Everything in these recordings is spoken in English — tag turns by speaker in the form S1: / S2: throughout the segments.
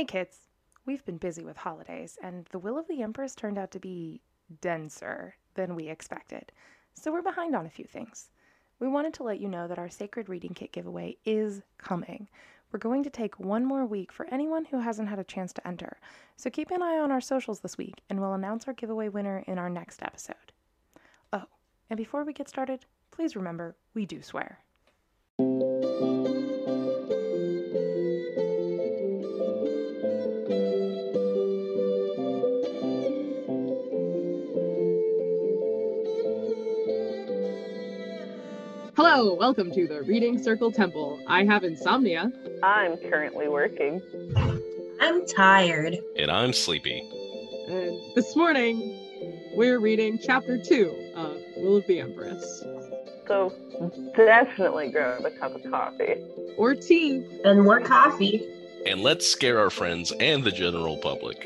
S1: Hey kids, we've been busy with holidays, and the Will of the Empress turned out to be denser than we expected. So we're behind on a few things. We wanted to let you know that our Sacred Reading Kit giveaway is coming. We're going to take one more week for anyone who hasn't had a chance to enter. So keep an eye on our socials this week, and we'll announce our giveaway winner in our next episode. Oh, and before we get started, please remember we do swear.
S2: Hello, welcome to the Reading Circle Temple. I have insomnia.
S3: I'm currently working.
S4: I'm tired.
S5: And I'm sleepy.
S2: And this morning, we're reading chapter two of Will of the Empress.
S3: So definitely grab a cup of coffee.
S2: Or tea.
S4: And more coffee.
S5: And let's scare our friends and the general public.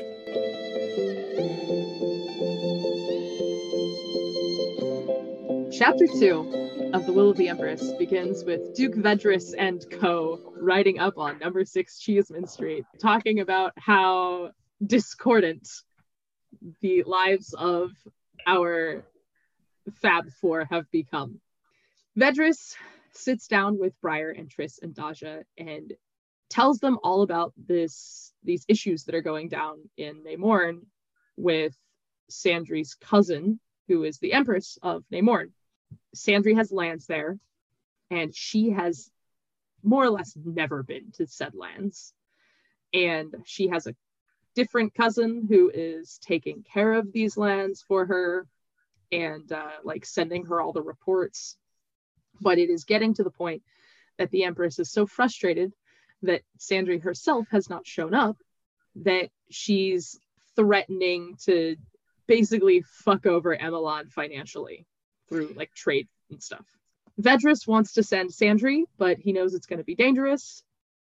S2: Chapter two of The Will of the Empress begins with Duke Vedris and co. riding up on number six Cheeseman Street, talking about how discordant the lives of our Fab Four have become. Vedris sits down with Briar and Tris and Daja and tells them all about this these issues that are going down in Namorn with Sandry's cousin, who is the Empress of Namorn. Sandry has lands there, and she has more or less never been to said lands. And she has a different cousin who is taking care of these lands for her and uh, like sending her all the reports. But it is getting to the point that the Empress is so frustrated that Sandry herself has not shown up that she's threatening to basically fuck over Emelan financially through like trade and stuff. Vedris wants to send Sandry, but he knows it's going to be dangerous.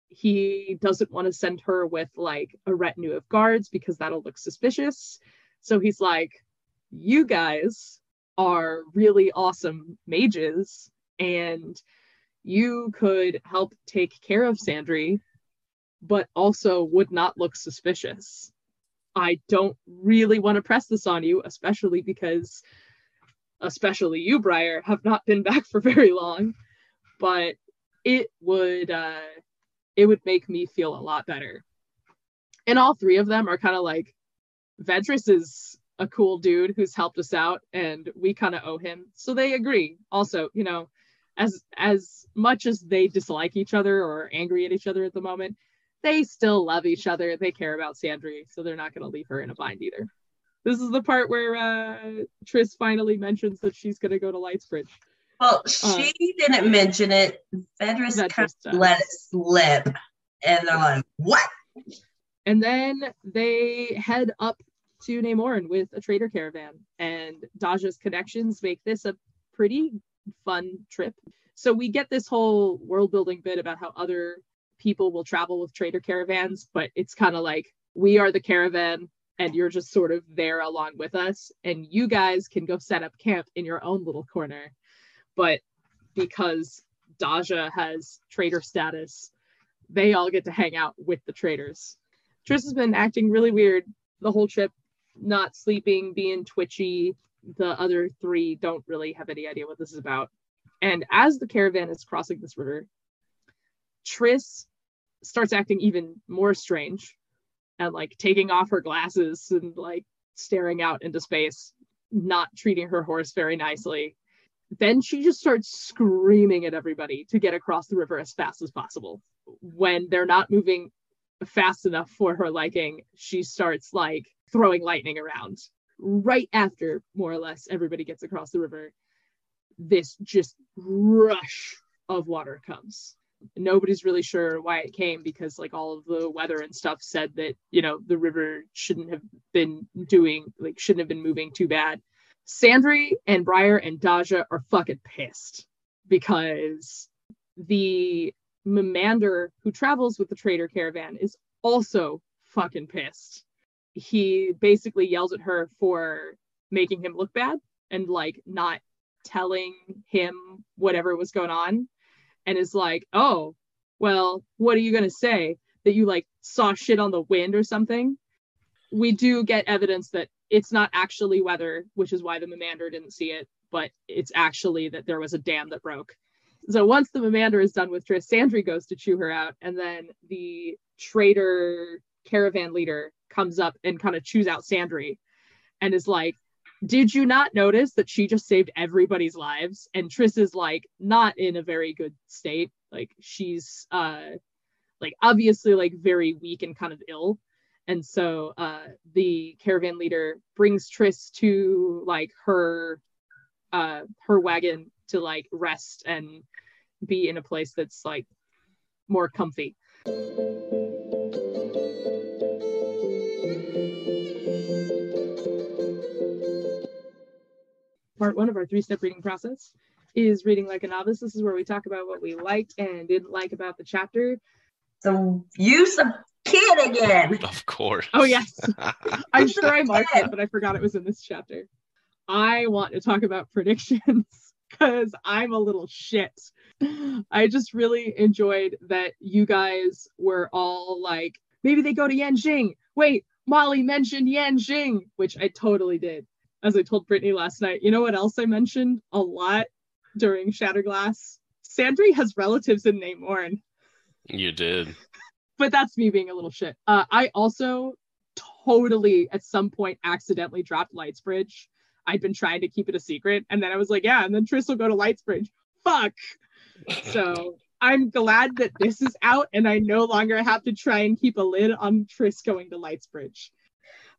S2: He doesn't want to send her with like a retinue of guards because that'll look suspicious. So he's like, You guys are really awesome mages, and you could help take care of Sandry, but also would not look suspicious. I don't really want to press this on you, especially because especially you, Briar, have not been back for very long, but it would uh, it would make me feel a lot better. And all three of them are kind of like, Vedris is a cool dude who's helped us out, and we kind of owe him. So they agree. Also, you know, as as much as they dislike each other or are angry at each other at the moment, they still love each other. They care about Sandry, so they're not going to leave her in a bind either. This is the part where uh, Tris finally mentions that she's going to go to Lightsbridge.
S4: Well, she uh, didn't mention it. Vedris kind of let it slip. And they're like, what?
S2: And then they head up to Namorn with a trader caravan. And Daja's connections make this a pretty fun trip. So we get this whole world building bit about how other people will travel with trader caravans, but it's kind of like we are the caravan and you're just sort of there along with us and you guys can go set up camp in your own little corner. But because Daja has trader status, they all get to hang out with the traders. Tris has been acting really weird the whole trip, not sleeping, being twitchy. The other three don't really have any idea what this is about. And as the caravan is crossing this river, Tris starts acting even more strange and like taking off her glasses and like staring out into space, not treating her horse very nicely. Then she just starts screaming at everybody to get across the river as fast as possible. When they're not moving fast enough for her liking, she starts like throwing lightning around. Right after, more or less, everybody gets across the river, this just rush of water comes. Nobody's really sure why it came because, like, all of the weather and stuff said that, you know, the river shouldn't have been doing, like, shouldn't have been moving too bad. Sandry and Briar and Daja are fucking pissed because the Mamander, who travels with the trader caravan, is also fucking pissed. He basically yells at her for making him look bad and like not telling him whatever was going on and is like, oh, well, what are you going to say? That you like saw shit on the wind or something? We do get evidence that it's not actually weather, which is why the Mamander didn't see it, but it's actually that there was a dam that broke. So once the Mamander is done with Tris, Sandry goes to chew her out, and then the trader caravan leader comes up and kind of chews out Sandry and is like, did you not notice that she just saved everybody's lives? And Tris is like not in a very good state. Like she's uh like obviously like very weak and kind of ill. And so uh the caravan leader brings Tris to like her uh her wagon to like rest and be in a place that's like more comfy part one of our three step reading process is reading like a novice. This is where we talk about what we liked and didn't like about the chapter.
S4: The use of kid again.
S5: Of course.
S2: Oh, yes. I'm sure I marked that, but I forgot it was in this chapter. I want to talk about predictions because I'm a little shit. I just really enjoyed that you guys were all like, maybe they go to Yanjing. Wait, Molly mentioned Yanjing, which I totally did as I told Brittany last night, you know what else I mentioned a lot during Shatterglass? Sandry has relatives in Namorn.
S5: You did.
S2: But that's me being a little shit. Uh, I also totally at some point accidentally dropped Lightsbridge. I'd been trying to keep it a secret, and then I was like, yeah, and then Tris will go to Lightsbridge. Fuck. so I'm glad that this is out, and I no longer have to try and keep a lid on Tris going to Lightsbridge.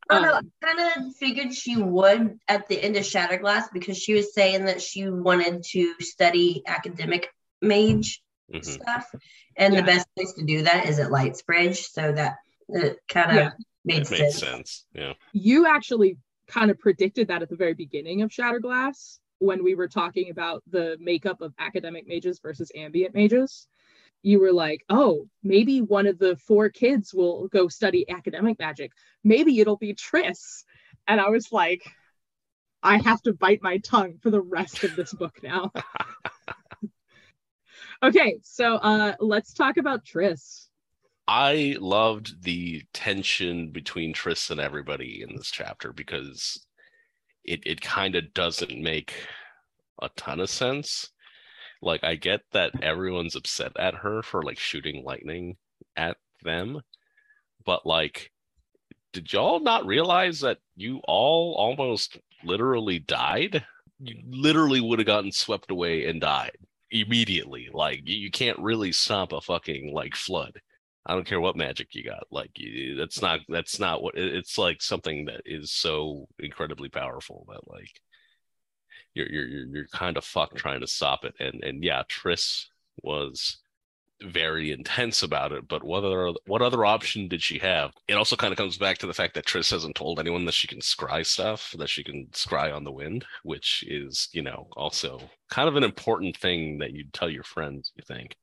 S4: Oh, no, um, I kind of figured she would at the end of Shatterglass because she was saying that she wanted to study academic mage mm-hmm. stuff. And yeah. the best place to do that is at Lightsbridge. So that it kind of yeah. made, sense. made sense.
S5: Yeah.
S2: You actually kind of predicted that at the very beginning of Shatterglass when we were talking about the makeup of academic mages versus ambient mages you were like, oh, maybe one of the four kids will go study academic magic. Maybe it'll be Tris. And I was like, I have to bite my tongue for the rest of this book now. okay, so uh, let's talk about Tris.
S5: I loved the tension between Tris and everybody in this chapter because it, it kind of doesn't make a ton of sense like I get that everyone's upset at her for like shooting lightning at them, but like did y'all not realize that you all almost literally died? You literally would have gotten swept away and died immediately. Like you can't really stop a fucking like flood. I don't care what magic you got. Like that's not that's not what it's like something that is so incredibly powerful that like you're you're you're kind of fucked trying to stop it. And and yeah, Tris was very intense about it. But what other what other option did she have? It also kind of comes back to the fact that Tris hasn't told anyone that she can scry stuff, that she can scry on the wind, which is, you know, also kind of an important thing that you'd tell your friends, you think.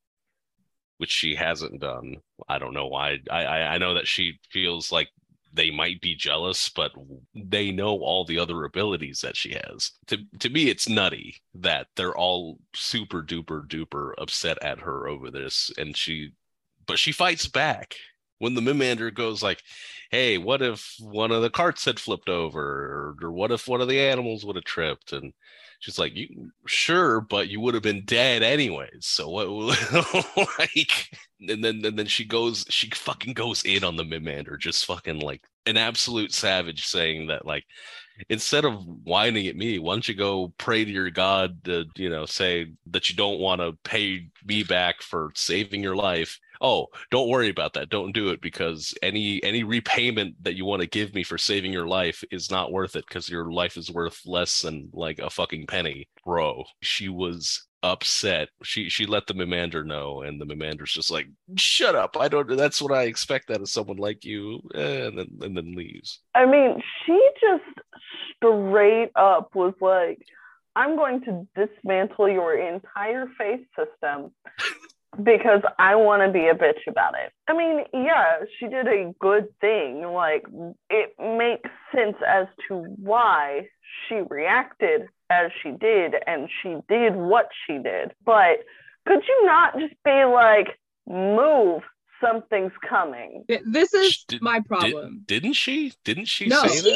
S5: Which she hasn't done. I don't know why. I, I, I know that she feels like they might be jealous, but they know all the other abilities that she has. To to me, it's nutty that they're all super duper duper upset at her over this, and she, but she fights back when the Miminder goes like, "Hey, what if one of the carts had flipped over, or, or what if one of the animals would have tripped?" and she's like, "You sure, but you would have been dead anyways." So what, like, and then and then she goes, she fucking goes in on the Miminder, just fucking like an absolute savage, saying that like, instead of whining at me, why don't you go pray to your God to, you know, say that you don't want to pay me back for saving your life oh don't worry about that. Don't do it because any any repayment that you want to give me for saving your life is not worth it because your life is worth less than like a fucking penny. Bro she was upset. She she let the miminder know and the mimander's just like shut up. I don't that's what i expect out of someone like you and then and then leaves.
S3: I mean, she just straight up was like, I'm going to dismantle your entire faith system because I want to be a bitch about it. I mean, yeah, she did a good thing. Like, it makes sense as to why she reacted as she did and she did what she did. But could you not just be like, move? Something's coming.
S2: This is
S5: Did-
S2: my problem.
S5: didn't she didn't she
S2: No.
S5: say
S4: She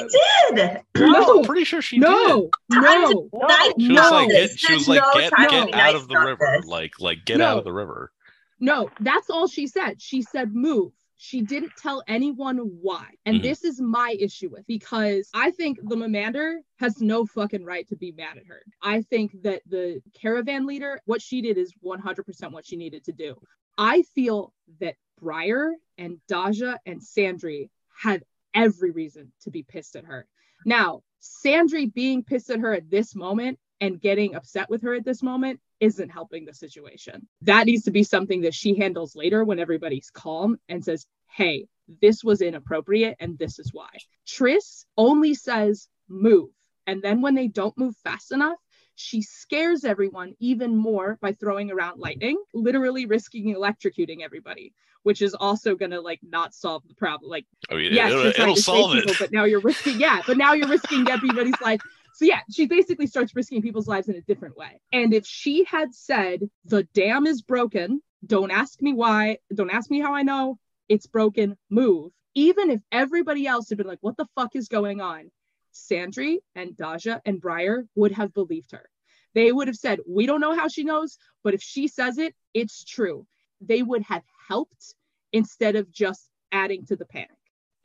S5: that
S4: did.
S2: No.
S5: i'm pretty sure she
S2: no,
S5: did
S2: no,
S4: Nice
S5: She
S2: No.
S5: was like,
S4: this.
S5: get, she was like,
S4: no
S5: get, get out of the river.
S4: this.
S5: Like, like, get out of the river.
S2: no. That's all she said. She said move. She didn't tell anyone why. And
S5: Mhm.
S2: this is my issue with because I think the Mamander has no fucking right to be mad at her. I think that the caravan leader, what she did is 100% what she needed to do. I feel that Briar and Daja and Sandry had every reason to be pissed at her. Now, Sandry being pissed at her at this moment and getting upset with her at this moment isn't helping the situation. That needs to be something that she handles later when everybody's calm and says, hey, this was inappropriate and this is why. Tris only says move. And then when they don't move fast enough, she scares everyone even more by throwing around lightning, literally risking electrocuting everybody, which is also going to like not solve the problem. Like
S5: I mean,
S2: yes,
S5: it'll, it'll solve
S2: save
S5: it.
S2: people, but now you're risking, yeah, but now you're risking everybody's life. So yeah, she basically starts risking people's lives in a different way. And if she had said the dam is broken, don't ask me why, don't ask me how I know, it's broken, move. Even if everybody else had been like, what the fuck is going on? Sandry and Daja and Briar would have believed her. They would have said, we don't know how she knows, but if she says it, it's true. They would have helped instead of just adding to the panic.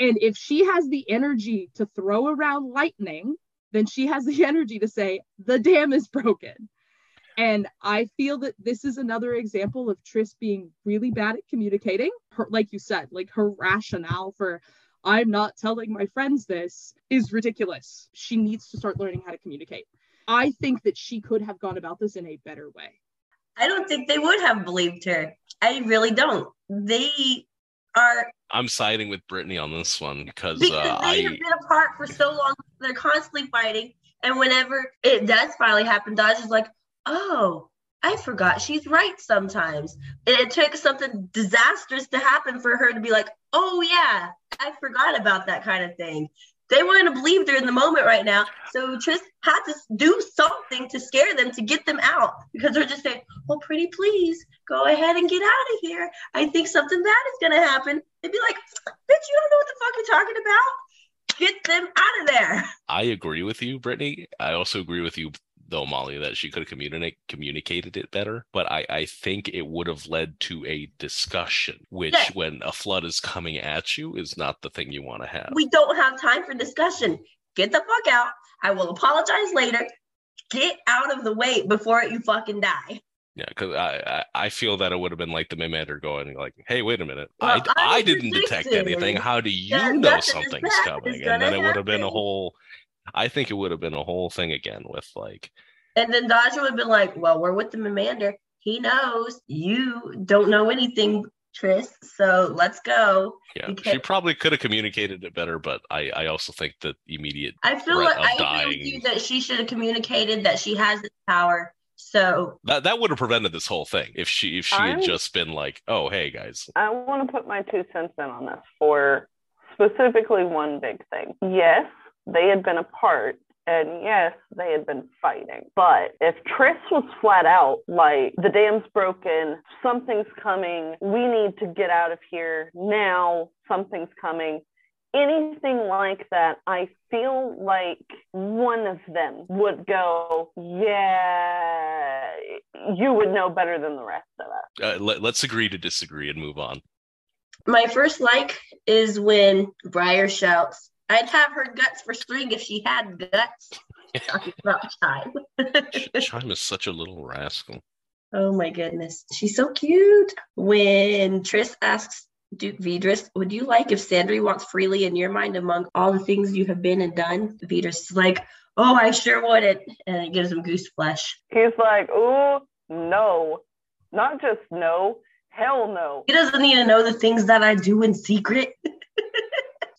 S2: And if she has the energy to throw around lightning, then she has the energy to say, the dam is broken. And I feel that this is another example of Tris being really bad at communicating. Her, like you said, like her rationale for I'm not telling my friends this is ridiculous. She needs to start learning how to communicate. I think that she could have gone about this in a better way.
S4: I don't think they would have believed her. I really don't. They are
S5: I'm siding with Brittany on this one because
S4: because
S5: uh,
S4: they have been apart for so long. They're constantly fighting, and whenever it does finally happen, Dodge is like, "Oh, I forgot she's right." Sometimes and it took something disastrous to happen for her to be like, "Oh yeah, I forgot about that kind of thing." They wouldn't have believed her in the moment right now, so Tris had to do something to scare them to get them out because they're just saying, "Oh, pretty please, go ahead and get out of here. I think something bad is gonna happen." They'd be like, "Bitch, you don't know what the fuck you're talking about." get them out of there.
S5: I agree with you, Brittany. I also agree with you though, Molly, that she could have communicate communicated it better. But I, I think it would have led to a discussion, which
S4: Yeah.
S5: when a flood is coming at you is not the thing you want to have.
S4: We don't have time for discussion. Get the fuck out. I will apologize later. Get out of the way before you fucking die.
S5: Yeah, because I, I feel that it would have been like the Miminder going like, "Hey, wait a minute,
S4: Well,
S5: I,
S4: I
S5: I didn't detect anything. How do you know something's coming?" And then it would have been a whole. I think it would have been a whole thing again with like,
S4: And then Dodger would have been like, Well, we're with the Mamander. he knows you don't know anything, Tris. So let's go.
S5: Yeah,
S4: Because-
S5: she probably could have communicated it better, but I, I also think that immediate
S4: I feel like
S5: of
S4: I agree with
S5: dying-
S4: you that she should have communicated that she has this power. So
S5: that that would have prevented this whole thing if she if she
S3: I'm-
S5: had just been like, oh hey guys,
S3: I want to put my two cents in on this for specifically one big thing. Yes, they had been apart. And yes, they had been fighting. But if Tris was flat out like, the dam's broken, something's coming, we need to get out of here now, something's coming, anything like that, I feel like one of them would go, yeah, you would know better than the rest of us.
S5: uh, let, let's agree to disagree and move on.
S4: my first like is when Briar shouts, I'd have her guts for string if she had guts. Talking about time.
S5: Chime is such a little rascal.
S4: oh my goodness. She's so cute. When Tris asks Duke Vedris, would you like if Sandry walks freely in your mind among all the things you have been and done? Vedris is like, Oh, I sure wouldn't. And it gives him goose flesh.
S3: He's like, oh, no, not just no, hell no.
S4: He doesn't even know the things that I do in secret.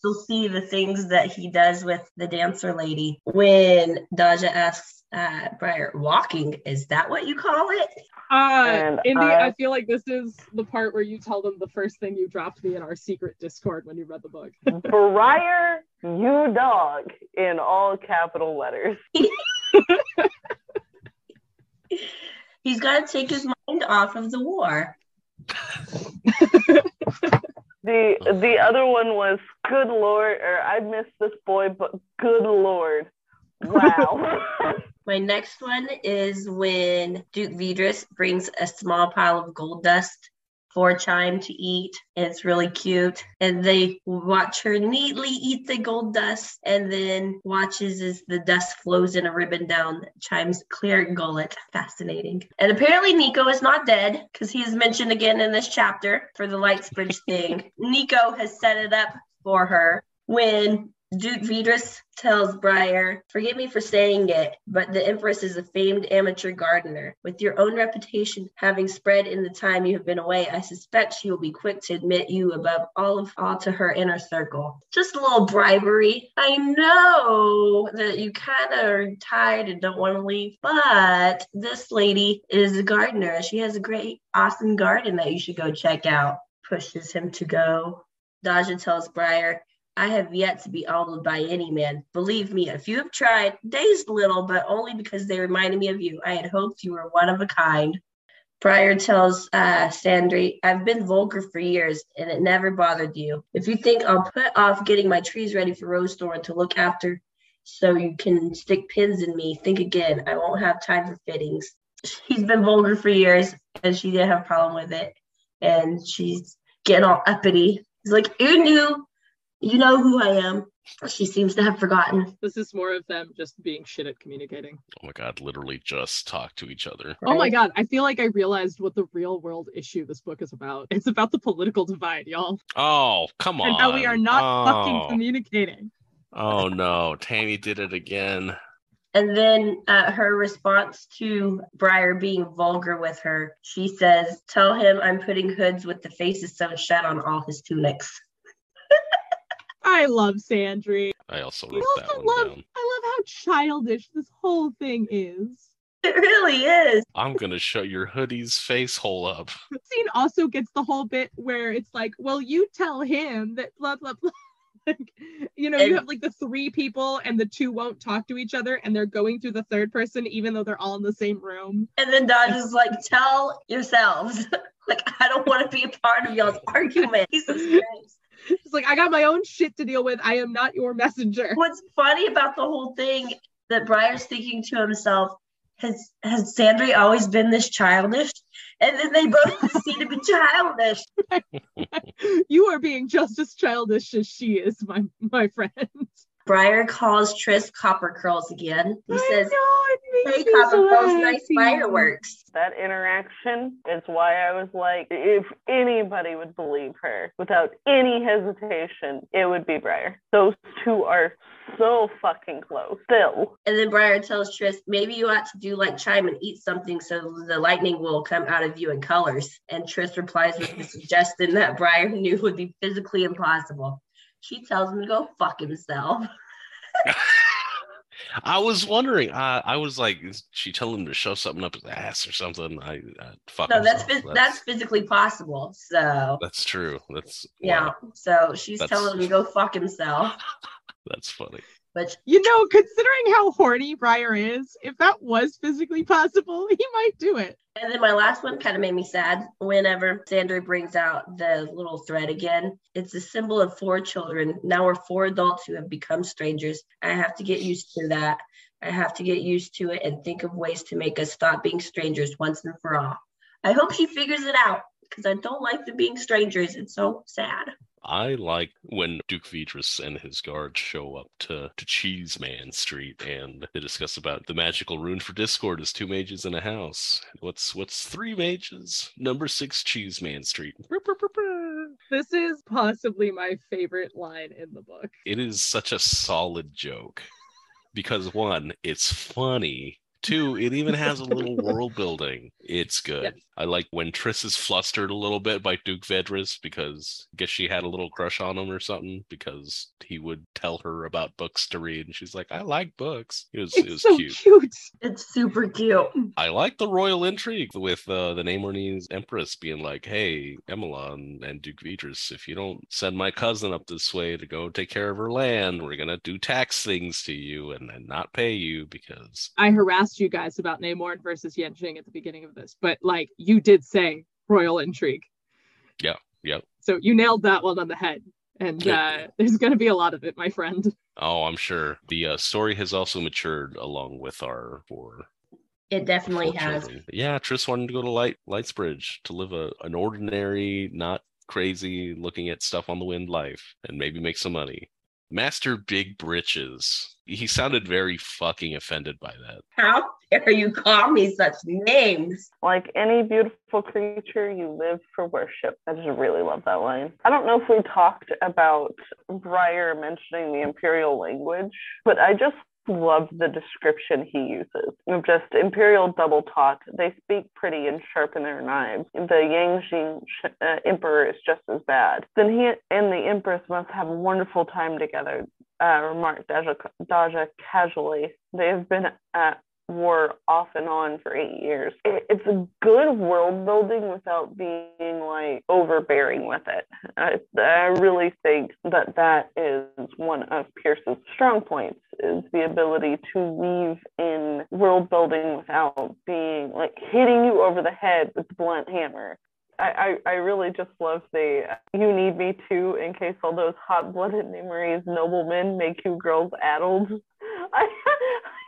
S4: You'll see the things that he does with the dancer lady. When Daja asks uh, Briar, walking, is that what you call it?
S2: Uh,
S3: And
S2: Indy,
S3: I-
S2: I feel like this is the part where you tell them the first thing you dropped me in our secret Discord when you read the book.
S3: Briar, you dog, in all capital letters.
S4: He's got to take his mind off of the war.
S3: The the other one was good lord, or I missed this boy, but good lord. Wow.
S4: My next one is when Duke Vedris brings a small pile of gold dust for Chime to eat. It's really cute. And they watch her neatly eat the gold dust and then watches as the dust flows in a ribbon down Chime's clear gullet. Fascinating. And apparently Niko is not dead because he is mentioned again in this chapter for the Lightsbridge thing. Niko has set it up for her when Duke Vedris tells Briar, Forgive me for saying it, but the Empress is a famed amateur gardener. With your own reputation having spread in the time you have been away, I suspect she will be quick to admit you above all of all to her inner circle. Just a little bribery. I know that you kind of are tired and don't want to leave, but this lady is a gardener. She has a great, awesome garden that you should go check out. Pushes him to go. Daja tells Briar, I have yet to be awed by any man. Believe me, if you have tried, dazed little, but only because they reminded me of you. I had hoped you were one of a kind. Briar tells uh, Sandry, I've been vulgar for years and it never bothered you. If you think I'll put off getting my trees ready for Rosethorn to look after so you can stick pins in me, think again. I won't have time for fittings. She's been vulgar for years and she didn't have a problem with it. And she's getting all uppity. He's like, You knew you know who I am. She seems to have forgotten.
S2: This is more of them just being shit at communicating.
S5: Oh my god, literally just talk to each other.
S2: Oh my god, I feel like I realized what the real world issue this book is about. It's about the political divide, y'all.
S5: Oh, come on.
S2: And how we are not fucking
S5: Oh.
S2: communicating.
S5: Oh no, Tammy did it again.
S4: And then uh, her response to Briar being vulgar with her, she says, Tell him I'm putting hoods with the faces sewn shut on all his tunics.
S2: I love Sandry.
S5: I also
S2: I
S5: wrote that
S2: also
S5: one
S2: love
S5: down.
S2: I love how childish this whole thing is.
S4: It really is.
S5: I'm gonna shut your hoodie's face hole up.
S2: The scene also gets the whole bit where it's like, well, you tell him that blah blah blah. Like, you know, you have like the three people and the two won't talk to each other and they're going through the third person even though they're all in the same room.
S4: And then Dodge is like, Tell yourselves. like, I don't want to be a part of y'all's argument. Jesus Christ.
S2: It's like I got my own shit to deal with. I am not your messenger.
S4: What's funny about the whole thing that Briar's thinking to himself, has has Sandry always been this childish? And then they both seem to be childish.
S2: you are being just as childish as she is, my my friend.
S4: Briar calls Tris copper curls again. He
S2: I
S4: says,
S2: know,
S4: Hey,
S2: me
S4: copper
S2: so
S4: curls, nice fireworks.
S3: That interaction is why I was like, if anybody would believe her without any hesitation, it would be Briar. Those two are so fucking close. Still.
S4: And then Briar tells Tris, maybe you ought to do like Chime and eat something so the lightning will come out of you in colors. And Tris replies with the suggestion that Briar knew would be physically impossible. She tells him to go fuck himself.
S5: I was wondering. Uh, I was like, is she telling him to shove something up his ass or something? I, I fuck.
S4: No, that's phys- that's physically possible. So
S5: that's true. That's
S4: yeah.
S5: wow,
S4: So she's
S5: That's-
S4: telling him to go fuck himself.
S5: that's funny.
S4: But
S2: You know, considering how horny Briar is, if that was physically possible, he might do it.
S4: And then my last one kind of made me sad. Whenever Sandry brings out the little thread again, it's a symbol of four children. Now we're four adults who have become strangers. I have to get used to that. I have to get used to it and think of ways to make us stop being strangers once and for all. I hope she figures it out because I don't like them being strangers. It's so sad.
S5: I like when Duke Vedris and his guards show up to, to Cheeseman Street and they discuss about the magical rune for Discord is two mages in a house. What's what's three mages? Number six Street. Brr, brr, brr.
S2: This is possibly my favorite line in the book.
S5: It is such a solid joke because one, it's funny. Two, it even has a little world building. It's good.
S2: Yes.
S5: I like when Tris is flustered a little bit by Duke Vedris because I guess she had a little crush on him or something because he would tell her about books to read and she's like, I like books. It was it was
S2: so
S5: cute.
S2: cute.
S4: It's super cute.
S5: I like the royal intrigue with uh, the Namornese Empress being like, "Hey, Emila and, and Duke Vedris, if you don't send my cousin up this way to go take care of her land, we're gonna do tax things to you and, and not pay you because
S2: I harassed you guys about Namorn versus Yanjing at the beginning of this, but like you did say royal intrigue.
S5: Yeah, yeah.
S2: So you nailed that one on the head. And uh, there's going to be a lot of it, my friend.
S5: oh, I'm sure the uh, story has also matured along with our four."
S4: It definitely
S5: four
S4: has.
S5: children. Yeah, Tris wanted to go to Light Lightsbridge to live a an ordinary, not crazy, looking at stuff on the wind life, and maybe make some money. Master Big Britches. He sounded very fucking offended by that.
S4: How dare you call me such names?
S3: Like any beautiful creature, you live for worship. I just really love that line. I don't know if we talked about Briar mentioning the imperial language, but I just love the description he uses of just imperial double talk. They speak pretty and sharpen their knives. The Yanjing uh, emperor is just as bad. Then he and the empress must have a wonderful time together. Uh, remarked Daja, Daja casually. They have been at war off and on for eight years. It, it's a good world building without being overbearing with it. I, I really think that that is one of Pierce's strong points is the ability to weave in world building without being like hitting you over the head with the blunt hammer. I, I, I really just love the you need me too in case all those hot blooded Nimrese noblemen make you girls addled. I,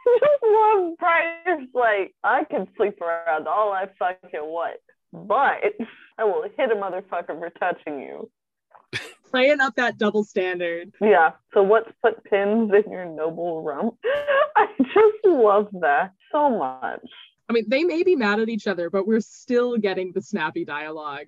S3: I just love Briar's like I can sleep around all I fucking want, but I will hit a motherfucker for touching you.
S2: Playing up that double standard.
S3: Yeah. So what's put pins in your noble rump? I just love that so much.
S2: I mean, they may be mad at each other, but we're still getting the snappy dialogue,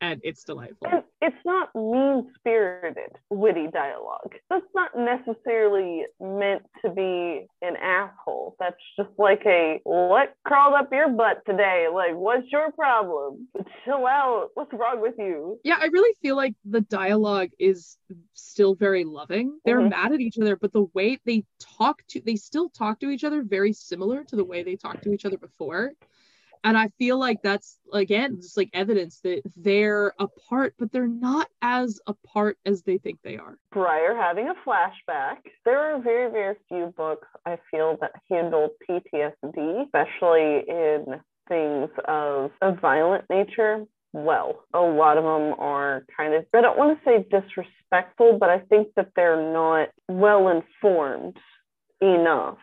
S2: and it's delightful.
S3: It's not mean spirited, witty dialogue. That's not necessarily meant to be an asshole. That's just like a what crawled up your butt today? Like, what's your problem? Chill out. What's wrong with you?
S2: Yeah, I really feel like the dialogue is still very loving. They're
S3: Mhm.
S2: mad at each other, but the way they talk to they still talk to each other very similar to the way they talked to each other before. And I feel like that's again just like evidence that they're apart, but they're not as apart as they think they are.
S3: Briar having a flashback. There are very, very few books I feel that handle PTSD, especially in things of a violent nature. Well, a lot of them are kind of, I don't want to say disrespectful, but I think that they're not well informed enough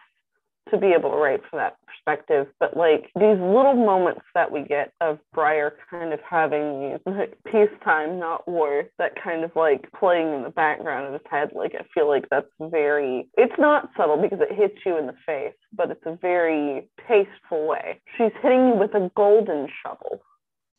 S3: to be able to write from that perspective. But like these little moments that we get of Briar kind of having like, peacetime, not war, that kind of like playing in the background of his head. Like I feel like that's very. It's not subtle because it hits you in the face, but it's a very tasteful way. She's hitting you with a golden shovel.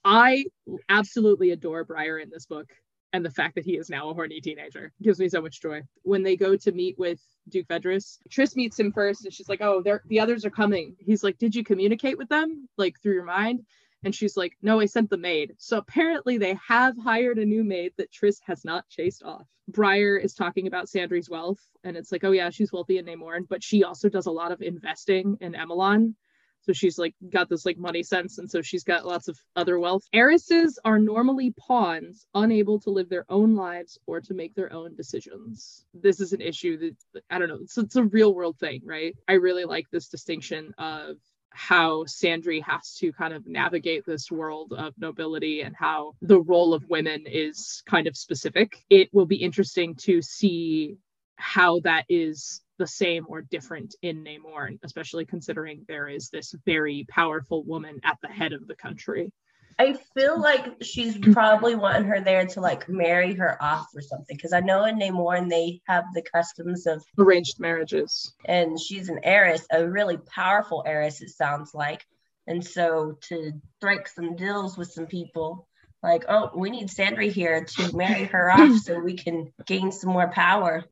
S2: I absolutely adore Briar in this book and the fact that he is now a horny teenager gives me so much joy. When they go to meet with Duke Vedris, Tris meets him first and she's like, Oh, they're the others are coming. He's like, Did you communicate with them? Like through your mind? And she's like, No, I sent the maid. So apparently they have hired a new maid that Tris has not chased off. Briar is talking about Sandry's wealth, and it's like, oh yeah, she's wealthy in Namorn, but she also does a lot of investing in Emelan so she's like got this like money sense, and so she's got lots of other wealth. Heiresses are normally pawns, unable to live their own lives or to make their own decisions. This is an issue that I don't know. It's, it's a real world thing, right? I really like this distinction of how Sandry has to kind of navigate this world of nobility and how the role of women is kind of specific. It will be interesting to see how that is the same or different in Namorn, especially considering there is this very powerful woman at the head of the country.
S4: I feel like she's probably wanting her there to like marry her off or something. Because I know in Namorn they have the customs of
S2: arranged marriages.
S4: And she's an heiress, a really powerful heiress, it sounds like. And so to strike some deals with some people, like, oh, we need Sandry here to marry her off so we can gain some more power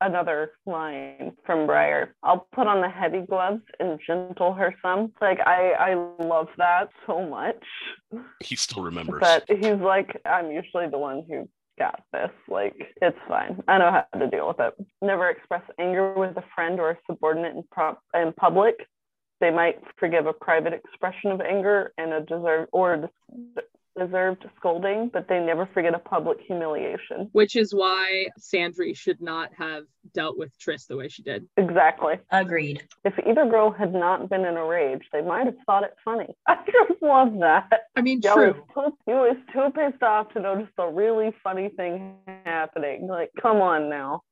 S3: another line from Briar. I'll put on the heavy gloves and gentle her some. Like I, I love that so much.
S5: He still remembers.
S3: But he's like, I'm usually the one who got this. Like it's fine. I know how to deal with it. Never express anger with a friend or a subordinate in, pro- in public. They might forgive a private expression of anger and a deserved or deserved scolding, but they never forget a public humiliation.
S2: Which is why Sandry should not have dealt with Tris the way she did.
S3: Exactly.
S4: Agreed.
S3: If either girl had not been in a rage, they might have thought it funny. I just love that.
S2: I mean, true.
S3: Was too, he was too pissed off to notice the really funny thing happening. Like, come on now.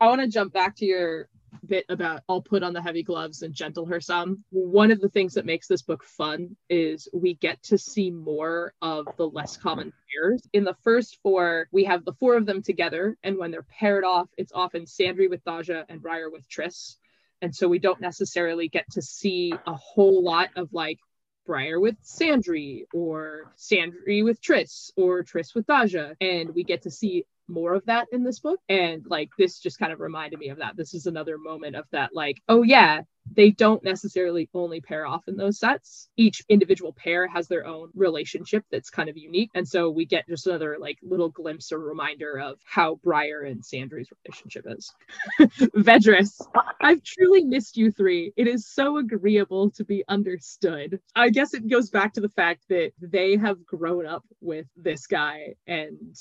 S2: I want to jump back to your bit about I'll put on the heavy gloves and gentle her some. One of the things that makes this book fun is we get to see more of the less common pairs. In the first four, we have the four of them together, and when they're paired off, it's often Sandry with Daja and Briar with Tris. And so we don't necessarily get to see a whole lot of like Briar with Sandry or Sandry with Tris or Tris with Daja. And we get to see more of that in this book. And like this just kind of reminded me of that. This is another moment of that, like, oh yeah, they don't necessarily only pair off in those sets. Each individual pair has their own relationship that's kind of unique. And so we get just another like little glimpse or reminder of how Briar and Sandry's relationship is. Vedris, I've truly missed you three. It is so agreeable to be understood. I guess it goes back to the fact that they have grown up with this guy and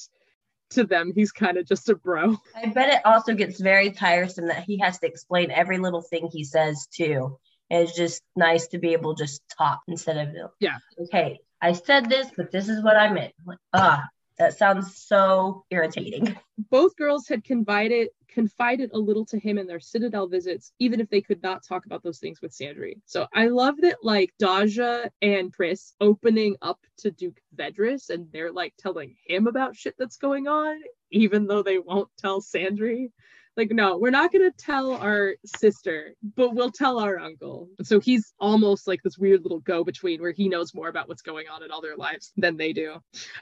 S2: to them he's kind of just a bro.
S4: I bet it also gets very tiresome that he has to explain every little thing he says too. it's just nice to be able to just talk instead of
S2: yeah.
S4: Okay, I said this, but this is what I meant. ah, that sounds so irritating.
S2: Both girls had confided confided a little to him in their Citadel visits, even if they could not talk about those things with Sandry. So I love that like Daja and Tris opening up to Duke Vedris and they're like telling him about shit that's going on, even though they won't tell Sandry like no we're not going to tell our sister but we'll tell our uncle. So he's almost like this weird little go between where he knows more about what's going on in all their lives than they do.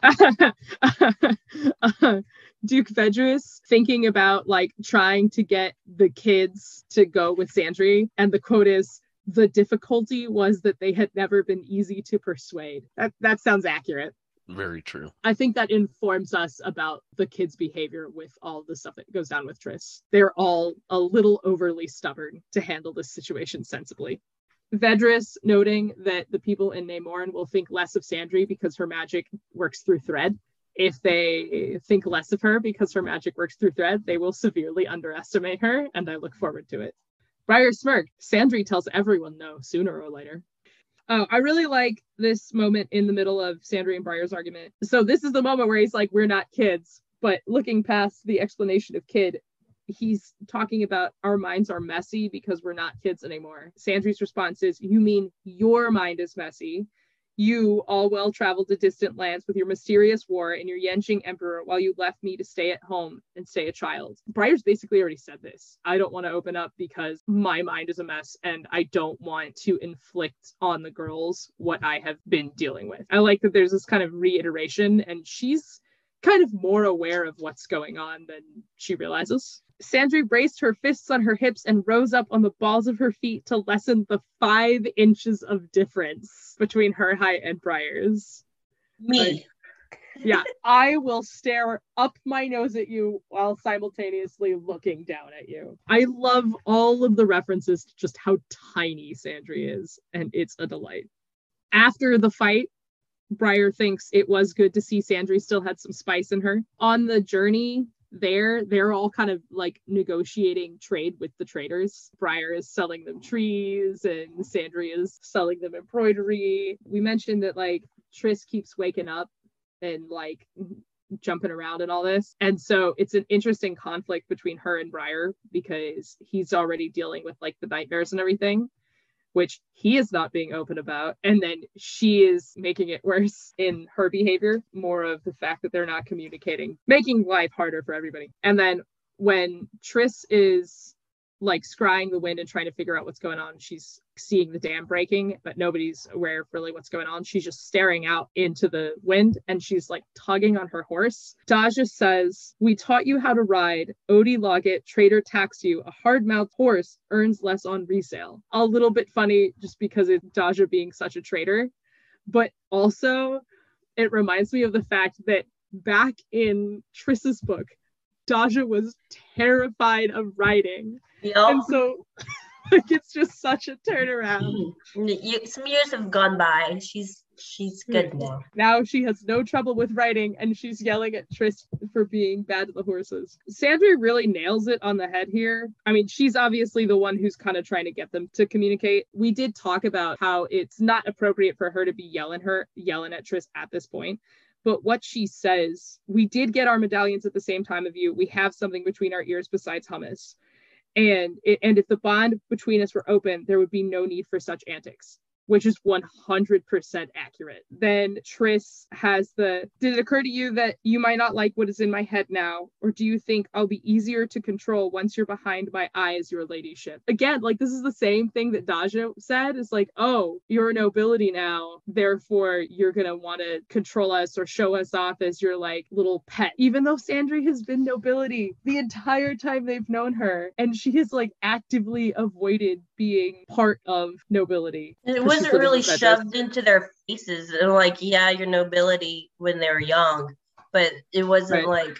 S2: Duke vedris thinking about like trying to get the kids to go with sandry and the quote is the difficulty was that they had never been easy to persuade. That that sounds accurate
S5: very true.
S2: I think that informs us about the kids' behavior with all the stuff that goes down with Tris. They're all a little overly stubborn to handle this situation sensibly. Vedris noting that the people in Namorn will think less of Sandry because her magic works through thread. If they think less of her because her magic works through thread, they will severely underestimate her, and I look forward to it. Briar smirk. Sandry tells everyone no, sooner or later. Oh, I really like this moment in the middle of Sandry and Briar's argument. So this is the moment where he's like, "We're not kids," but looking past the explanation of kid, he's talking about our minds are messy because we're not kids anymore. Sandry's response is, You mean your mind is messy? You, all well traveled to distant lands with your mysterious war and your Yanjing emperor, while you left me to stay at home and stay a child. Briar's basically already said this. I don't want to open up because my mind is a mess and I don't want to inflict on the girls what I have been dealing with. I like that there's this kind of reiteration, and she's kind of more aware of what's going on than she realizes. Sandry braced her fists on her hips and rose up on the balls of her feet to lessen the five inches of difference between her height and Briar's.
S4: Me.
S2: Like, yeah, I will stare up my nose at you while simultaneously looking down at you. I love all of the references to just how tiny Sandry is, and it's a delight. After the fight, Briar thinks it was good to see Sandry still had some spice in her. On the journey there, they're all kind of like negotiating trade with the traders. Briar is selling them trees and Sandry is selling them embroidery. We mentioned that like Tris keeps waking up and like jumping around and all this. And so it's an interesting conflict between her and Briar because he's already dealing with like the nightmares and everything which he is not being open about. And then she is making it worse in her behavior, more of the fact that they're not communicating, making life harder for everybody. And then when Tris is like scrying the wind and trying to figure out what's going on. She's seeing the dam breaking, but nobody's aware of really what's going on. She's just staring out into the wind and she's like tugging on her horse. Daja says, We taught you how to ride. Odie Loggett, trader tax you. A hard mouthed horse earns less on resale. A little bit funny just because it's Daja being such a trader, but also it reminds me of the fact that back in Tris's book, Daja was terrified of riding
S4: Yep.
S2: and so like it's just such a turnaround.
S4: Mm-hmm. Some years have gone by. She's she's mm-hmm. good now.
S2: Now she has no trouble with writing and she's yelling at Tris for being bad to the horses. Sandry really nails it on the head here. I mean, she's obviously the one who's kind of trying to get them to communicate. We did talk about how it's not appropriate for her to be yelling her yelling at Tris at this point. But what she says, we did get our medallions at the same time of you. We have something between our ears besides hummus. And it, and if the bond between us were open, there would be no need for such antics, which is 100% accurate. Then Tris has the Did it occur to you that you might not like what is in my head now? Or do you think I'll be easier to control once you're behind my eyes, your ladyship? Again, like this is the same thing that Daja said is like, oh, you're a nobility now. Therefore, you're going to want to control us or show us off as your like little pet. Even though Sandry has been nobility the entire time they've known her. And she has like actively avoided being part of nobility.
S4: And it wasn't really shoved into their faces. And like, yeah, your nobility when they were young, but it wasn't
S2: Right.
S4: like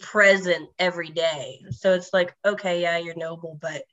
S4: present every day. So it's like, okay, yeah, you're noble, but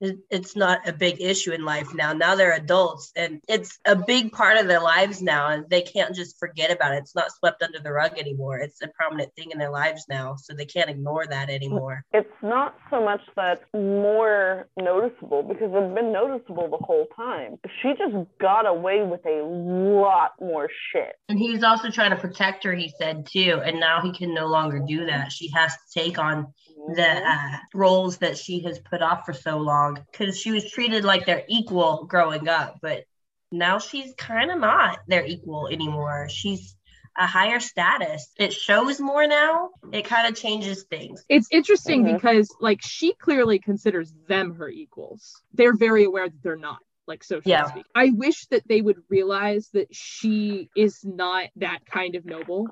S4: it's not a big issue in life now. Now they're adults and it's a big part of their lives now. And they can't just forget about it. It's not swept under the rug anymore. It's a prominent thing in their lives now. So they can't ignore that anymore.
S3: It's not so much that more noticeable because it's been noticeable the whole time. She just got away with a lot more shit.
S4: And he was also trying to protect her, he said too. And now he can no longer do that. She has to take on the uh, roles that she has put off for so long because she was treated like their equal growing up. But now she's kind of not their equal anymore. She's a higher status. It shows more now. It kind of changes things.
S2: It's interesting
S3: Mhm.
S2: because like she clearly considers them her equals. They're very aware that they're not, like so to
S4: Yeah.
S2: speak. I wish that they would realize that she is not that kind of noble.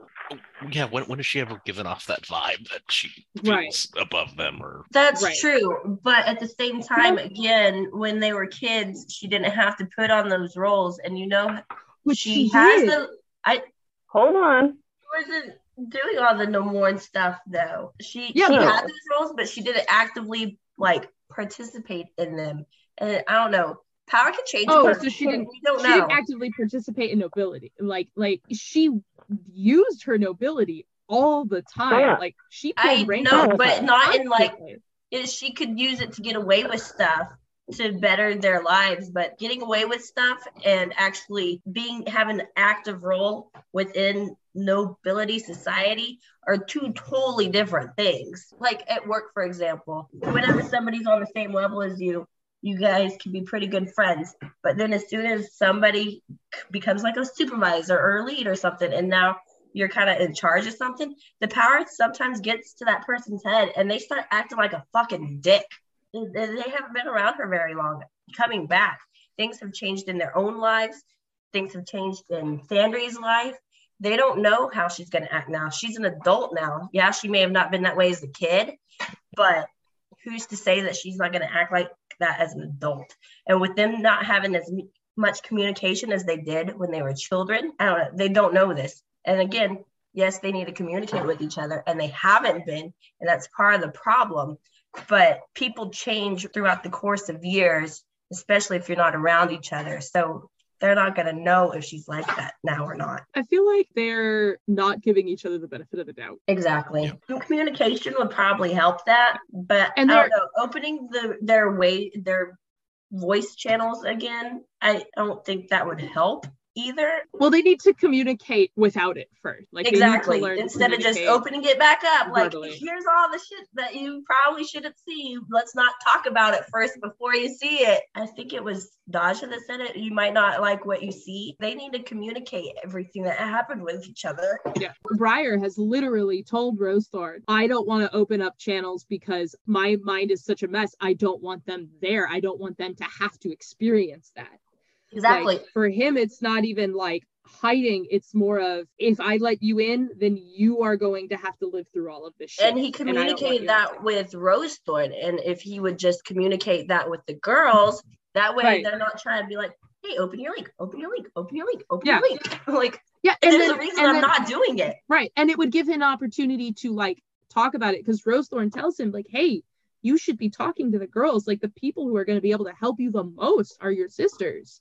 S5: Yeah, when, when has she ever given off that vibe that she
S2: Right.
S5: feels above them or
S4: That's
S2: Right.
S4: true. But at the same time, again, when they were kids, she didn't have to put on those roles. And you know,
S2: Which
S4: she,
S2: she
S4: has
S2: did.
S4: the. I
S3: Hold on.
S4: wasn't doing all the no more and stuff though. She
S2: Yeah,
S4: she
S2: but-
S4: had those roles, but she didn't actively like participate in them. And I don't know. Power can change. Oh, a
S2: Oh, so she didn't
S4: We don't
S2: she
S4: know.
S2: didn't actively participate in nobility. Like like she used her nobility all the time.
S3: Yeah.
S2: Like she
S4: I know, but not in, like,
S2: Constantly.
S4: Is she could use it to get away with stuff, to better their lives, but getting away with stuff and actually being having an active role within nobility society are two totally different things. Like at work, for example, whenever somebody's on the same level as you, you guys can be pretty good friends. But then as soon as somebody becomes like a supervisor or a lead or something, and now you're kind of in charge of something, the power sometimes gets to that person's head and they start acting like a fucking dick. They haven't been around for very long. Coming back, things have changed in their own lives. Things have changed in Sandry's life. They don't know how she's going to act now. She's an adult now. Yeah, she may have not been that way as a kid, but who's to say that she's not going to act like that as an adult? And with them not having as much communication as they did when they were children, I don't know. They don't know this. And again, yes, they need to communicate with each other, and they haven't been. And that's part of the problem but people change throughout the course of years, especially if you're not around each other. So they're not going to know if she's like that now or not.
S2: I feel like they're not giving each other the benefit of the doubt.
S4: Exactly. Yeah. Communication would probably help that, but and I don't know, opening the their way their voice channels again, I don't think that would help either.
S2: Well, they need to communicate without it first.
S4: Like exactly. Instead of just opening it back up, like here's all the shit that you probably shouldn't see. Let's not talk about it first before you see it. I think it was Daja that said it. You might not like what you see. They need to communicate everything that happened with each other.
S2: Yeah. Briar has literally told Rosethorn, I don't want to open up channels because my mind is such a mess. I don't want them there. I don't want them to have to experience that.
S4: Exactly.
S2: Like, for him, it's not even like hiding. It's more of if I let you in, then you are going to have to live through all of this shit.
S4: And he communicated that with Rosethorn. And if he would just communicate that with the girls, that way right. they're not trying to be like, hey, open your link, open your link, open your link, open yeah. your link. like, yeah, and, there's then, a reason I'm then, not doing it.
S2: Right. And it would give him an opportunity to like talk about it because Rosethorn tells him, like, hey, you should be talking to the girls. Like the people who are going to be able to help you the most are your sisters.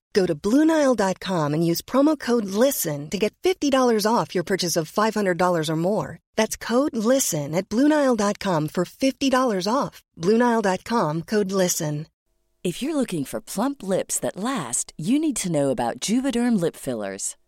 S6: Go to Bluenile.com and use promo code LISTEN to get $50 off your purchase of $500 or more. That's code LISTEN at Bluenile.com for $50 off. Bluenile.com code LISTEN.
S7: If you're looking for plump lips that last, you need to know about Juvederm Lip Fillers.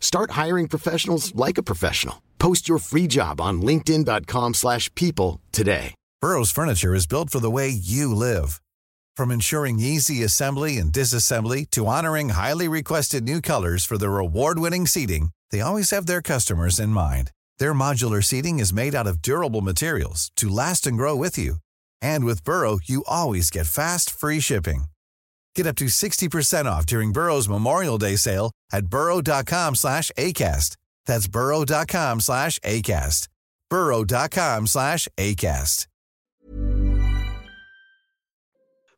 S8: Start hiring professionals like a professional. Post your free job on linkedin.com slash people today.
S9: Burrow's furniture is built for the way you live. From ensuring easy assembly and disassembly to honoring highly requested new colors for their award-winning seating, they always have their customers in mind. Their modular seating is made out of durable materials to last and grow with you. And with Burrow, you always get fast, free shipping. Get up to 60% off during Burrow's Memorial Day sale at burrow.com slash ACAST. That's burrow.com slash ACAST. burrow.com slash ACAST.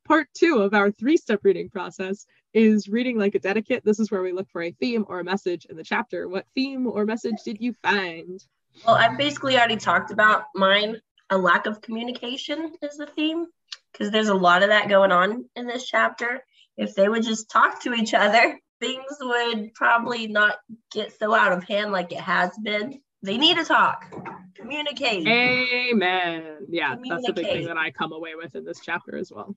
S2: Part two of our three step reading process is reading like a dedicate. This is where we look for a theme or a message in the chapter. What theme or message did you find?
S4: Well, I've basically already talked about mine. A lack of communication is the theme because there's a lot of that going on in this chapter. If they would just talk to each other, things would probably not get so out of hand like it has been. They need to talk, communicate.
S2: Amen. Yeah, that's the big thing that I come away with in this chapter as well.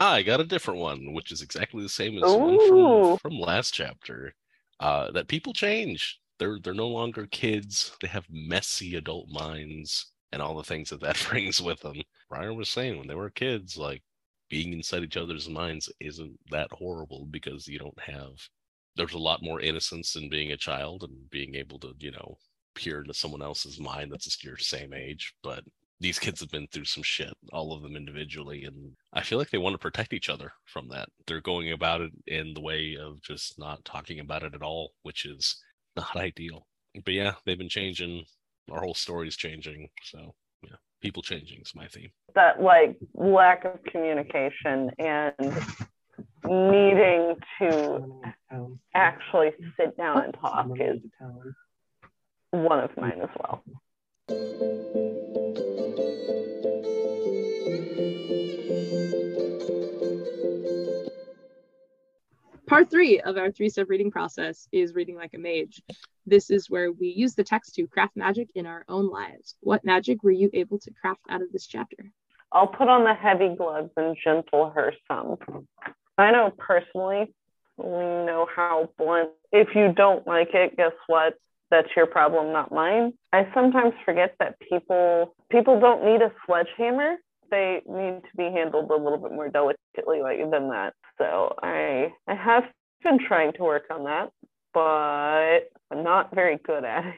S5: I got a different one, which is exactly the same as the one from, from last chapter. Uh, that people change. They're they're no longer kids. They have messy adult minds and all the things that that brings with them. Ryan was saying when they were kids, like being inside each other's minds isn't that horrible because you don't have. There's a lot more innocence in being a child and being able to, you know, peer into someone else's mind that's your same age. But these kids have been through some shit, all of them individually, and I feel like they want to protect each other from that. They're going about it in the way of just not talking about it at all, which is not ideal. But yeah, they've been changing. Our whole story's changing. So people changing is my theme.
S3: that like lack of communication and needing to actually sit down and talk is one of mine as well.
S2: Part three of our three step reading process is reading like a mage. This is where we use the text to craft magic in our own lives. What magic were you able to craft out of this chapter?
S3: I'll put on the heavy gloves and gentle her some. I know personally, we know how blunt. If you don't like it, guess what? That's your problem, not mine. I sometimes forget that people people don't need a sledgehammer. They need to be handled a little bit more delicately than that. So I I have been trying to work on that, but I'm not very good at it.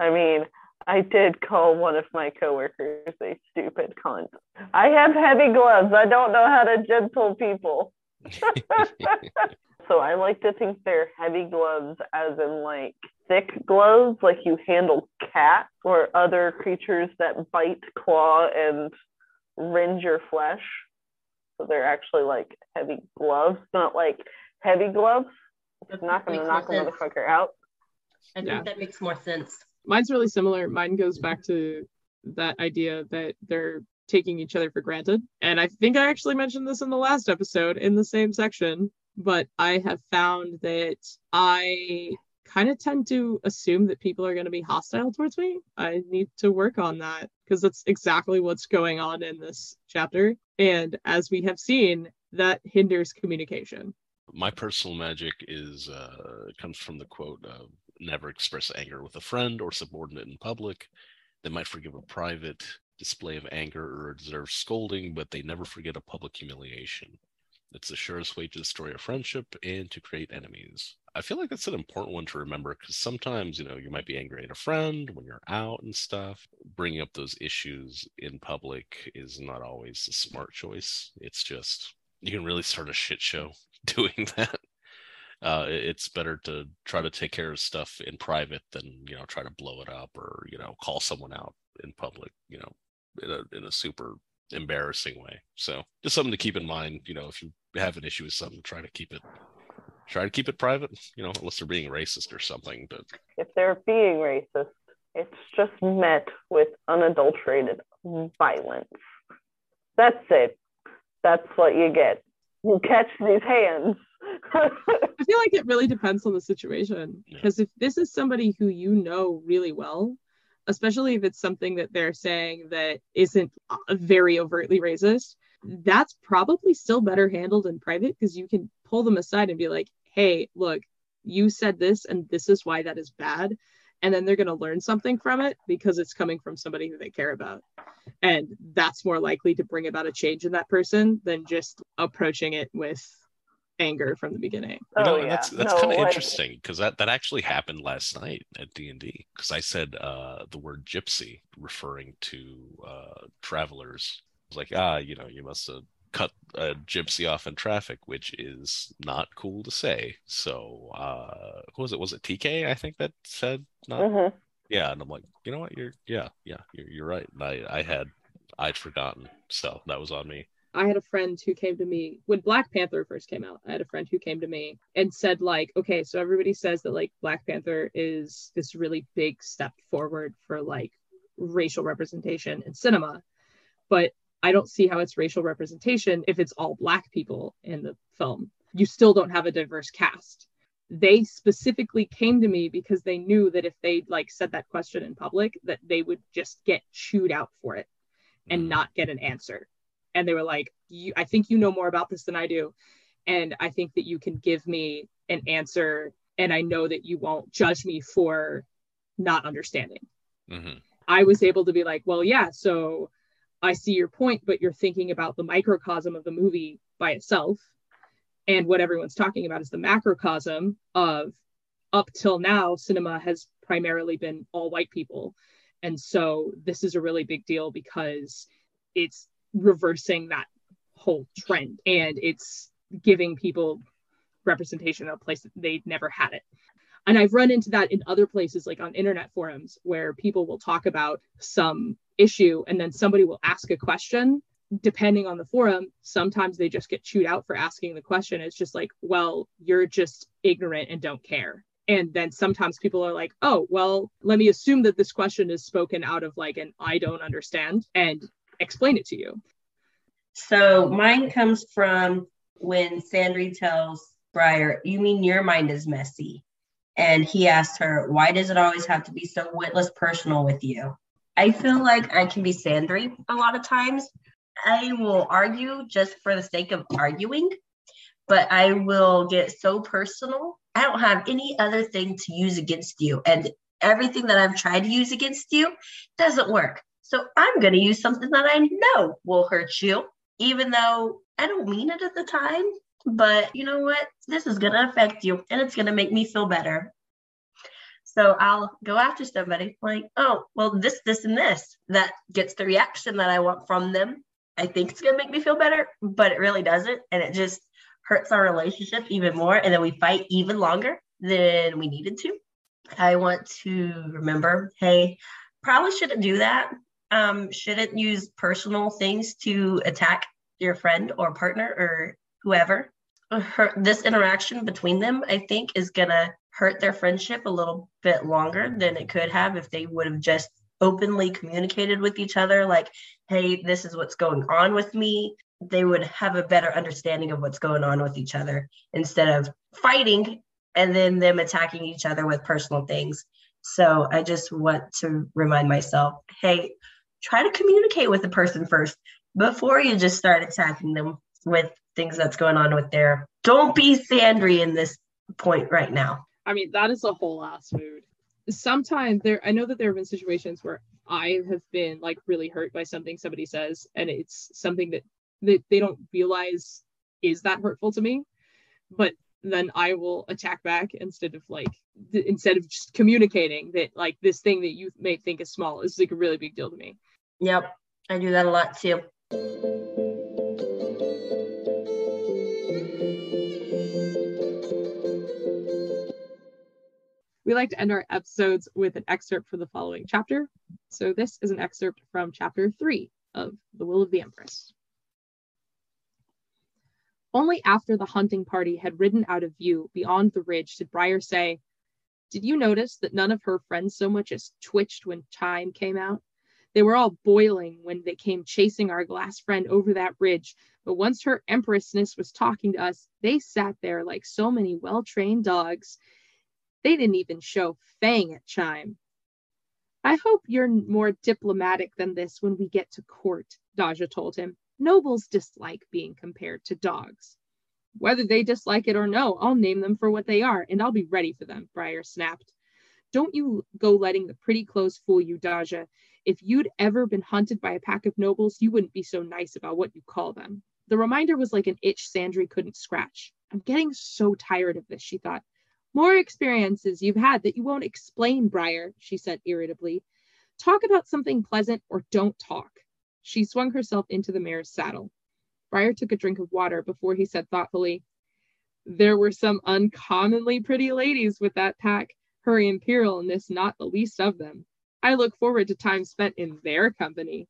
S3: I mean, I did call one of my coworkers a stupid cunt. I have heavy gloves. I don't know how to gentle people. so I like to think they're heavy gloves as in like thick gloves, like you handle cats or other creatures that bite, claw, and rend your flesh. So they're actually like heavy gloves, not like heavy gloves. It's not gonna knock a motherfucker out.
S4: I think
S2: Yeah.
S4: that makes more sense.
S2: Mine's really similar. Mine goes back to that idea that they're taking each other for granted. And I think I actually mentioned this in the last episode in the same section, but I have found that I kind of tend to assume that people are going to be hostile towards me. I need to work on that because that's exactly what's going on in this chapter. And as we have seen, that hinders communication.
S5: My personal magic is uh, comes from the quote of never express anger with a friend or subordinate in public. They might forgive a private display of anger or a deserved scolding, but they never forget a public humiliation. It's the surest way to destroy a friendship and to create enemies. I feel like that's an important one to remember because sometimes, you know, you might be angry at a friend when you're out and stuff. Bringing up those issues in public is not always a smart choice. It's just, you can really start a shit show doing that. Uh, it's better to try to take care of stuff in private than, you know, try to blow it up or, you know, call someone out in public, you know, in a, in a super embarrassing way. So just something to keep in mind, you know, if you have an issue with something, try to keep it try to keep it private, you know, unless they're being racist or something. But
S3: If they're being racist, it's just met with unadulterated violence. That's it. That's what you get. You catch these hands.
S2: I feel like it really depends on the situation.
S5: Yeah.
S2: Because if this is somebody who you know really well, especially if it's something that they're saying that isn't uh, very overtly racist, that's probably still better handled in private because you can pull them aside and be like, hey, look, you said this and this is why that is bad. And then they're going to learn something from it because it's coming from somebody who they care about. And that's more likely to bring about a change in that person than just approaching it with anger from the beginning.
S5: you know,
S3: oh yeah,
S5: that's that's
S3: no,
S5: kind of
S3: like-
S5: interesting because that that actually happened last night at D and D because I said uh, the word gypsy referring to uh, travelers. I was like, ah, you know, you must have cut a gypsy off in traffic, which is not cool to say. So, uh, who was it? Was it TK? I think that said not.
S3: Mhm.
S5: Yeah, and I'm like, you know what? You're yeah, yeah, you're you're right. And I I had I'd forgotten, so that was on me.
S2: I had a friend who came to me when Black Panther first came out. I had a friend who came to me and said, like, okay, so everybody says that like Black Panther is this really big step forward for like racial representation in cinema. But I don't see how it's racial representation if it's all black people in the film. You still don't have a diverse cast. They specifically came to me because they knew that if they like said that question in public, that they would just get chewed out for it and mm. not get an answer. And they were like, you, I think you know more about this than I do. And I think that you can give me an answer. And I know that you won't judge me for not understanding.
S5: Mm-hmm.
S2: I was able to be like, well, yeah, so I see your point, but you're thinking about the microcosm of the movie by itself. And what everyone's talking about is the macrocosm of up till now, cinema has primarily been all white people. And so this is a really big deal because it's reversing that whole trend and it's giving people representation in a place that they'd never had it. And I've run into that in other places, like on internet forums, where people will talk about some issue and then somebody will ask a question. Depending on the forum, sometimes they just get chewed out for asking the question. It's just like, well, you're just ignorant and don't care. And then sometimes people are like, oh, well, let me assume that this question is spoken out of like an I don't understand and explain it to you.
S4: So mine comes from when Sandry tells Briar, You mean your mind is messy? And he asked her, Why does it always have to be so witless personal with you? I feel like I can be Sandry a lot of times. I will argue just for the sake of arguing, but I will get so personal. I don't have any other thing to use against you. And everything that I've tried to use against you doesn't work. So I'm going to use something that I know will hurt you, even though I don't mean it at the time. But you know what? This is going to affect you and it's going to make me feel better. So I'll go after somebody like, oh, well, this, this, and this that gets the reaction that I want from them. I think it's going to make me feel better, but it really doesn't. And it just hurts our relationship even more. And then we fight even longer than we needed to. I want to remember hey, probably shouldn't do that. Um, shouldn't use personal things to attack your friend or partner or whoever. Her, this interaction between them, I think, is going to hurt their friendship a little bit longer than it could have if they would have just openly communicated with each other like hey this is what's going on with me they would have a better understanding of what's going on with each other instead of fighting and then them attacking each other with personal things so i just want to remind myself hey try to communicate with the person first before you just start attacking them with things that's going on with their don't be sandry in this point right now
S2: I mean, that is a whole ass mood. Sometimes there, I know that there have been situations where I have been like really hurt by something somebody says, and it's something that, that they don't realize is that hurtful to me. But then I will attack back instead of like, th- instead of just communicating that like this thing that you may think is small is like a really big deal to me.
S4: Yep, I do that a lot too.
S2: We like to end our episodes with an excerpt for the following chapter. So this is an excerpt from chapter three of The Will of the Empress. Only after the hunting party had ridden out of view beyond the ridge did Briar say, Did you notice that none of her friends so much as twitched when Chime came out? They were all boiling when they came chasing our glass friend over that ridge, but once her empressness was talking to us, they sat there like so many well trained dogs. They didn't even show Fang at Chime. I hope you're more diplomatic than this when we get to court, Daja told him. Nobles dislike being compared to dogs. Whether they dislike it or no, I'll name them for what they are, and I'll be ready for them, Briar snapped. Don't you go letting the pretty clothes fool you, Daja. If you'd ever been hunted by a pack of nobles, you wouldn't be so nice about what you call them. The reminder was like an itch Sandry couldn't scratch. I'm getting so tired of this, she thought. More experiences you've had that you won't explain, Briar, she said irritably. Talk about something pleasant or don't talk. She swung herself into the mare's saddle. Briar took a drink of water before he said thoughtfully, There were some uncommonly pretty ladies with that pack, her imperialness not the least of them. I look forward to time spent in their company.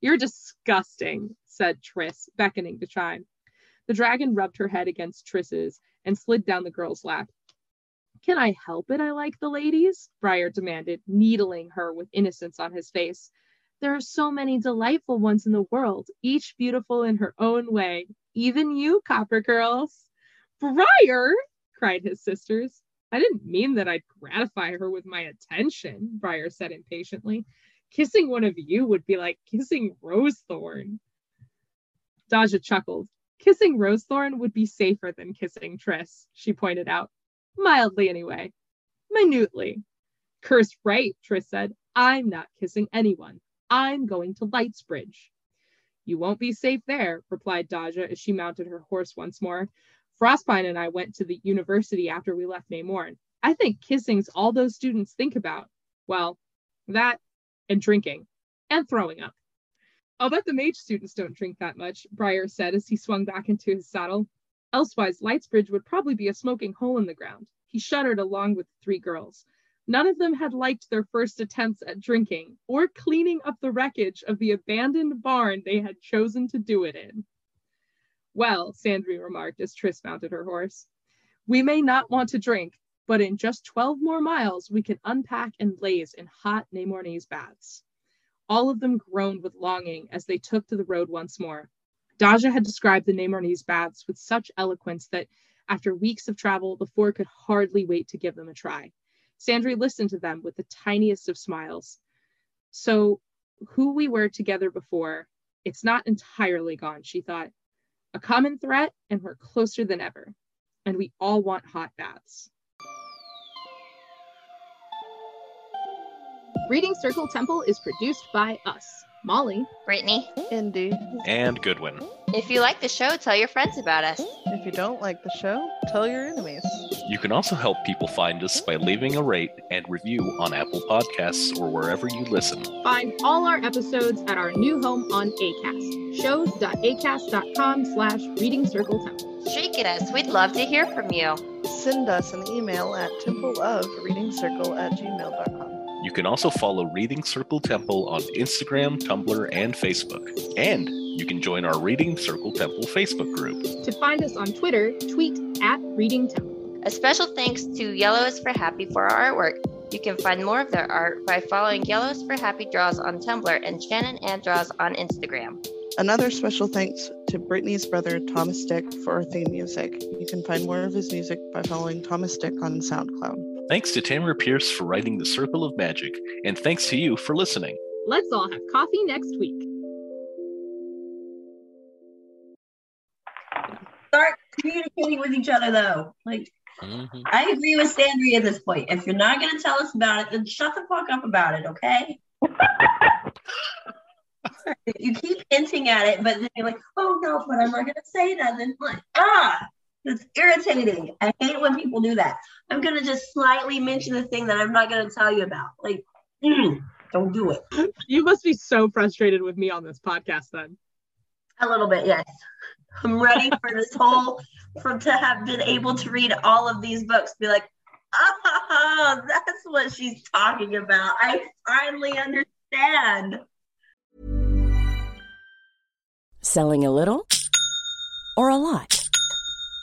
S2: You're disgusting, said Tris, beckoning to Chime. The dragon rubbed her head against Tris's and slid down the girl's lap. Can I help it I like the ladies? Briar demanded, needling her with innocence on his face. There are so many delightful ones in the world, each beautiful in her own way. Even you, Coppercurls. Briar, cried his sisters. I didn't mean that I'd gratify her with my attention, Briar said impatiently. Kissing one of you would be like kissing Rosethorn. Daja chuckled. Kissing Rosethorn would be safer than kissing Tris, she pointed out. Mildly, anyway. Minutely. Curse right, Tris said. I'm not kissing anyone. I'm going to Lightsbridge. You won't be safe there, replied Daja as she mounted her horse once more. Frostpine and I went to the university after we left Namorn. I think kissing's all those students think about. Well, that and drinking and throwing up. I'll bet the mage students don't drink that much, Briar said as he swung back into his saddle. Elsewise, Lightsbridge would probably be a smoking hole in the ground. He shuddered along with the three girls. None of them had liked their first attempts at drinking or cleaning up the wreckage of the abandoned barn they had chosen to do it in. Well, Sandry remarked as Tris mounted her horse, we may not want to drink, but in just 12 more miles, we can unpack and laze in hot Namornese baths. All of them groaned with longing as they took to the road once more. Daja had described the Namornese baths with such eloquence that after weeks of travel, the four could hardly wait to give them a try. Sandry listened to them with the tiniest of smiles. So, who we were together before, it's not entirely gone, she thought a common threat, and we're closer than ever. And we all want hot baths. Reading Circle Temple is produced by us, Molly,
S10: Brittany,
S3: Indy.
S5: And Goodwin.
S10: If you like the show, tell your friends about us.
S3: If you don't like the show, tell your enemies.
S5: You can also help people find us by leaving a rate and review on Apple Podcasts or wherever you listen.
S2: Find all our episodes at our new home on ACAST, shows.acast.com slash reading circle temple.
S10: Shake it us. We'd love to hear from you.
S3: Send us an email at templeofreadingcircle at gmail.com.
S5: You can also follow Reading Circle Temple on Instagram, Tumblr, and Facebook. And you can join our Reading Circle Temple Facebook group.
S2: To find us on Twitter, tweet at Reading Temple.
S10: A special thanks to Yellow is for Happy for our artwork. You can find more of their art by following Yellows for Happy Draws on Tumblr and Shannon and Draws on Instagram.
S3: Another special thanks to Brittany's brother Thomas Dick for our theme music. You can find more of his music by following Thomas Dick on SoundCloud.
S5: Thanks to Tamora Pierce for writing The Circle of Magic, and thanks to you for listening.
S2: Let's all have coffee next week.
S4: Start communicating with each other though. Like
S5: Mhm.
S4: I agree with Sandry at this point. If you're not gonna tell us about it, then shut the fuck up about it, okay? you keep hinting at it, but then you're like, oh no, but I'm not gonna say that. Then, Like, ah, it's irritating. I hate when people do that. I'm gonna just slightly mention the thing that I'm not gonna tell you about. Like, mm, don't do it.
S2: You must be so frustrated with me on this podcast then.
S4: A little bit, yes. I'm ready for this whole for to have been able to read all of these books, be like, oh, that's what she's talking about. I finally understand.
S7: Selling a little or a lot?